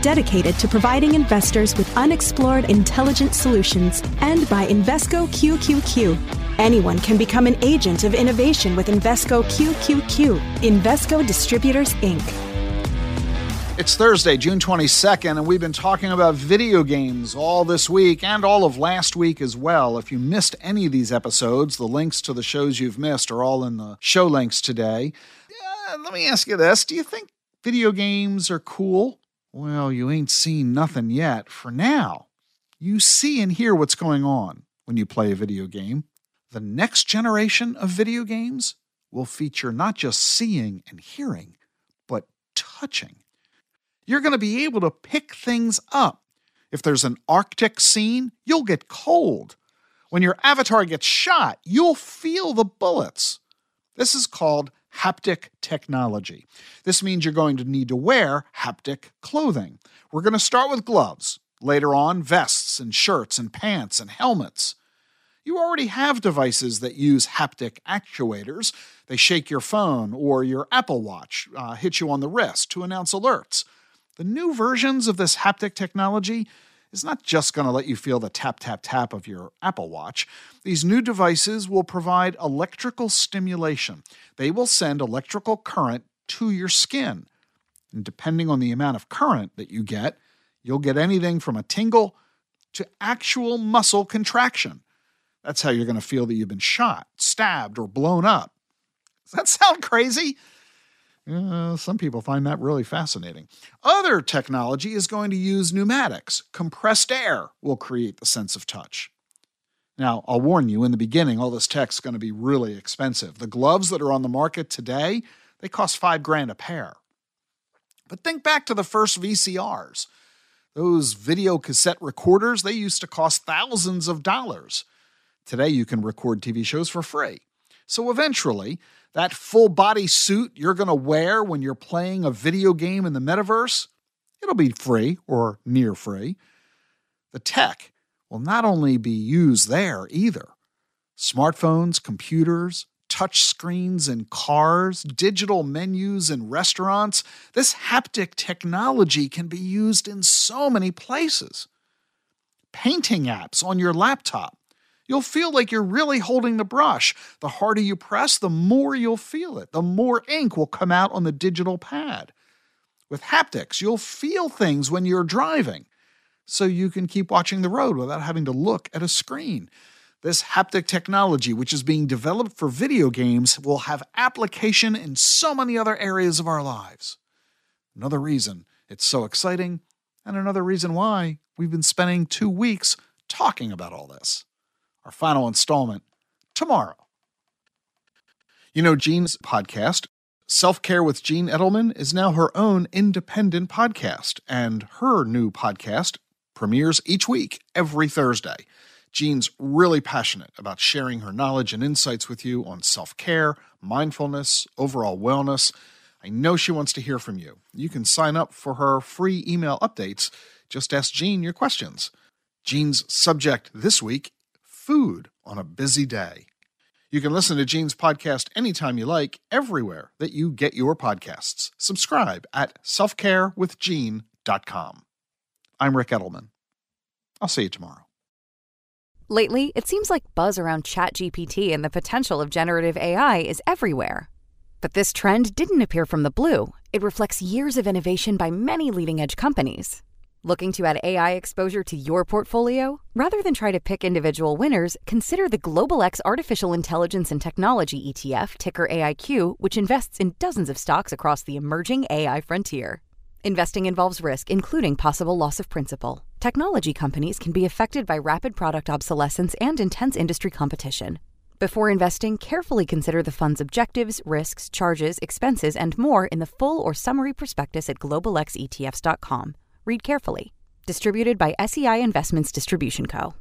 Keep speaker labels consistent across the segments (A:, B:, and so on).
A: dedicated to providing investors with unexplored intelligent solutions, and by Invesco QQQ. Anyone can become an agent of innovation with Invesco QQQ, Invesco Distributors Inc.
B: It's Thursday, June 22nd, and we've been talking about video games all this week and all of last week as well. If you missed any of these episodes, the links to the shows you've missed are all in the show links today. let me ask you this Do you think video games are cool? Well, you ain't seen nothing yet for now. You see and hear what's going on when you play a video game. The next generation of video games will feature not just seeing and hearing, but touching. You're going to be able to pick things up. If there's an Arctic scene, you'll get cold. When your avatar gets shot, you'll feel the bullets. This is called haptic technology. This means you're going to need to wear haptic clothing. We're going to start with gloves, later on, vests and shirts and pants and helmets. You already have devices that use haptic actuators. They shake your phone or your Apple Watch, uh, hit you on the wrist to announce alerts. The new versions of this haptic technology is not just going to let you feel the tap, tap, tap of your Apple Watch. These new devices will provide electrical stimulation. They will send electrical current to your skin. And depending on the amount of current that you get, you'll get anything from a tingle to actual muscle contraction. That's how you're going to feel that you've been shot, stabbed, or blown up. Does that sound crazy? Uh, some people find that really fascinating. Other technology is going to use pneumatics. Compressed air will create the sense of touch. Now, I'll warn you in the beginning, all this tech's going to be really expensive. The gloves that are on the market today, they cost five grand a pair. But think back to the first VCRs. Those video cassette recorders, they used to cost thousands of dollars. Today, you can record TV shows for free. So eventually, that full body suit you're going to wear when you're playing a video game in the metaverse, it'll be free or near free. The tech will not only be used there either. Smartphones, computers, touch screens in cars, digital menus in restaurants, this haptic technology can be used in so many places. Painting apps on your laptop you'll feel like you're really holding the brush. The harder you press, the more you'll feel it, the more ink will come out on the digital pad. With haptics, you'll feel things when you're driving, so you can keep watching the road without having to look at a screen. This haptic technology, which is being developed for video games, will have application in so many other areas of our lives. Another reason it's so exciting, and another reason why we've been spending two weeks talking about all this our final installment, tomorrow. You know, Jean's podcast, Self Care with Jean Edelman, is now her own independent podcast, and her new podcast premieres each week, every Thursday. Jean's really passionate about sharing her knowledge and insights with you on self care, mindfulness, overall wellness. I know she wants to hear from you. You can sign up for her free email updates. Just ask Jean your questions. Jean's subject this week food on a busy day. You can listen to Jean's podcast anytime you like, everywhere that you get your podcasts. Subscribe at selfcarewithjean.com. I'm Ric Edelman. I'll see you tomorrow.
C: Lately, it seems like buzz around ChatGPT and the potential of generative AI is everywhere. But this trend didn't appear from the blue, it reflects years of innovation by many leading edge companies. Looking to add AI exposure to your portfolio? Rather than try to pick individual winners, consider the Global X Artificial Intelligence and Technology ETF, ticker AIQ, which invests in dozens of stocks across the emerging AI frontier. Investing involves risk, including possible loss of principal. Technology companies can be affected by rapid product obsolescence and intense industry competition. Before investing, carefully consider the fund's objectives, risks, charges, expenses, and more in the full or summary prospectus at globalxetfs.com. Read carefully. Distributed by SEI Investments Distribution Co.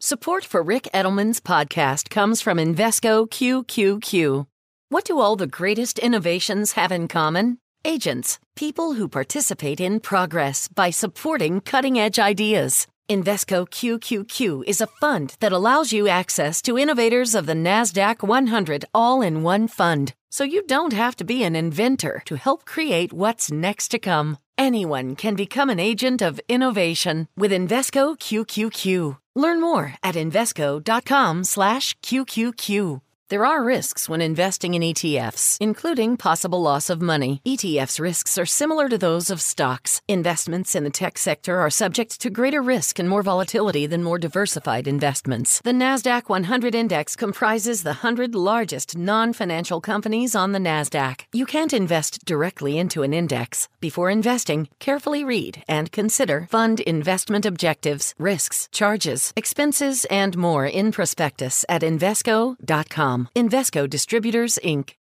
D: Support for Ric Edelman's podcast comes from Invesco QQQ. What do all the greatest innovations have in common? Agents, people who participate in progress by supporting cutting edge ideas. Invesco QQQ is a fund that allows you access to innovators of the NASDAQ 100 all in one fund, so you don't have to be an inventor to help create what's next to come anyone can become an agent of innovation with Invesco QQQ. Learn more at Invesco.com slash QQQ. There are risks when investing in ETFs, including possible loss of money. ETFs' risks are similar to those of stocks. Investments in the tech sector are subject to greater risk and more volatility than more diversified investments. The NASDAQ 100 Index comprises the 100 largest non financial companies on the NASDAQ. You can't invest directly into an index. Before investing, carefully read and consider fund investment objectives, risks, charges, expenses, and more in prospectus at Invesco.com. Invesco.com. Invesco Distributors, Inc.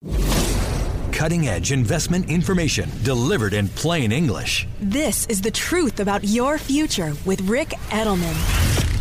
E: Cutting edge investment information delivered in plain English.
A: This is the truth about your future with Ric Edelman.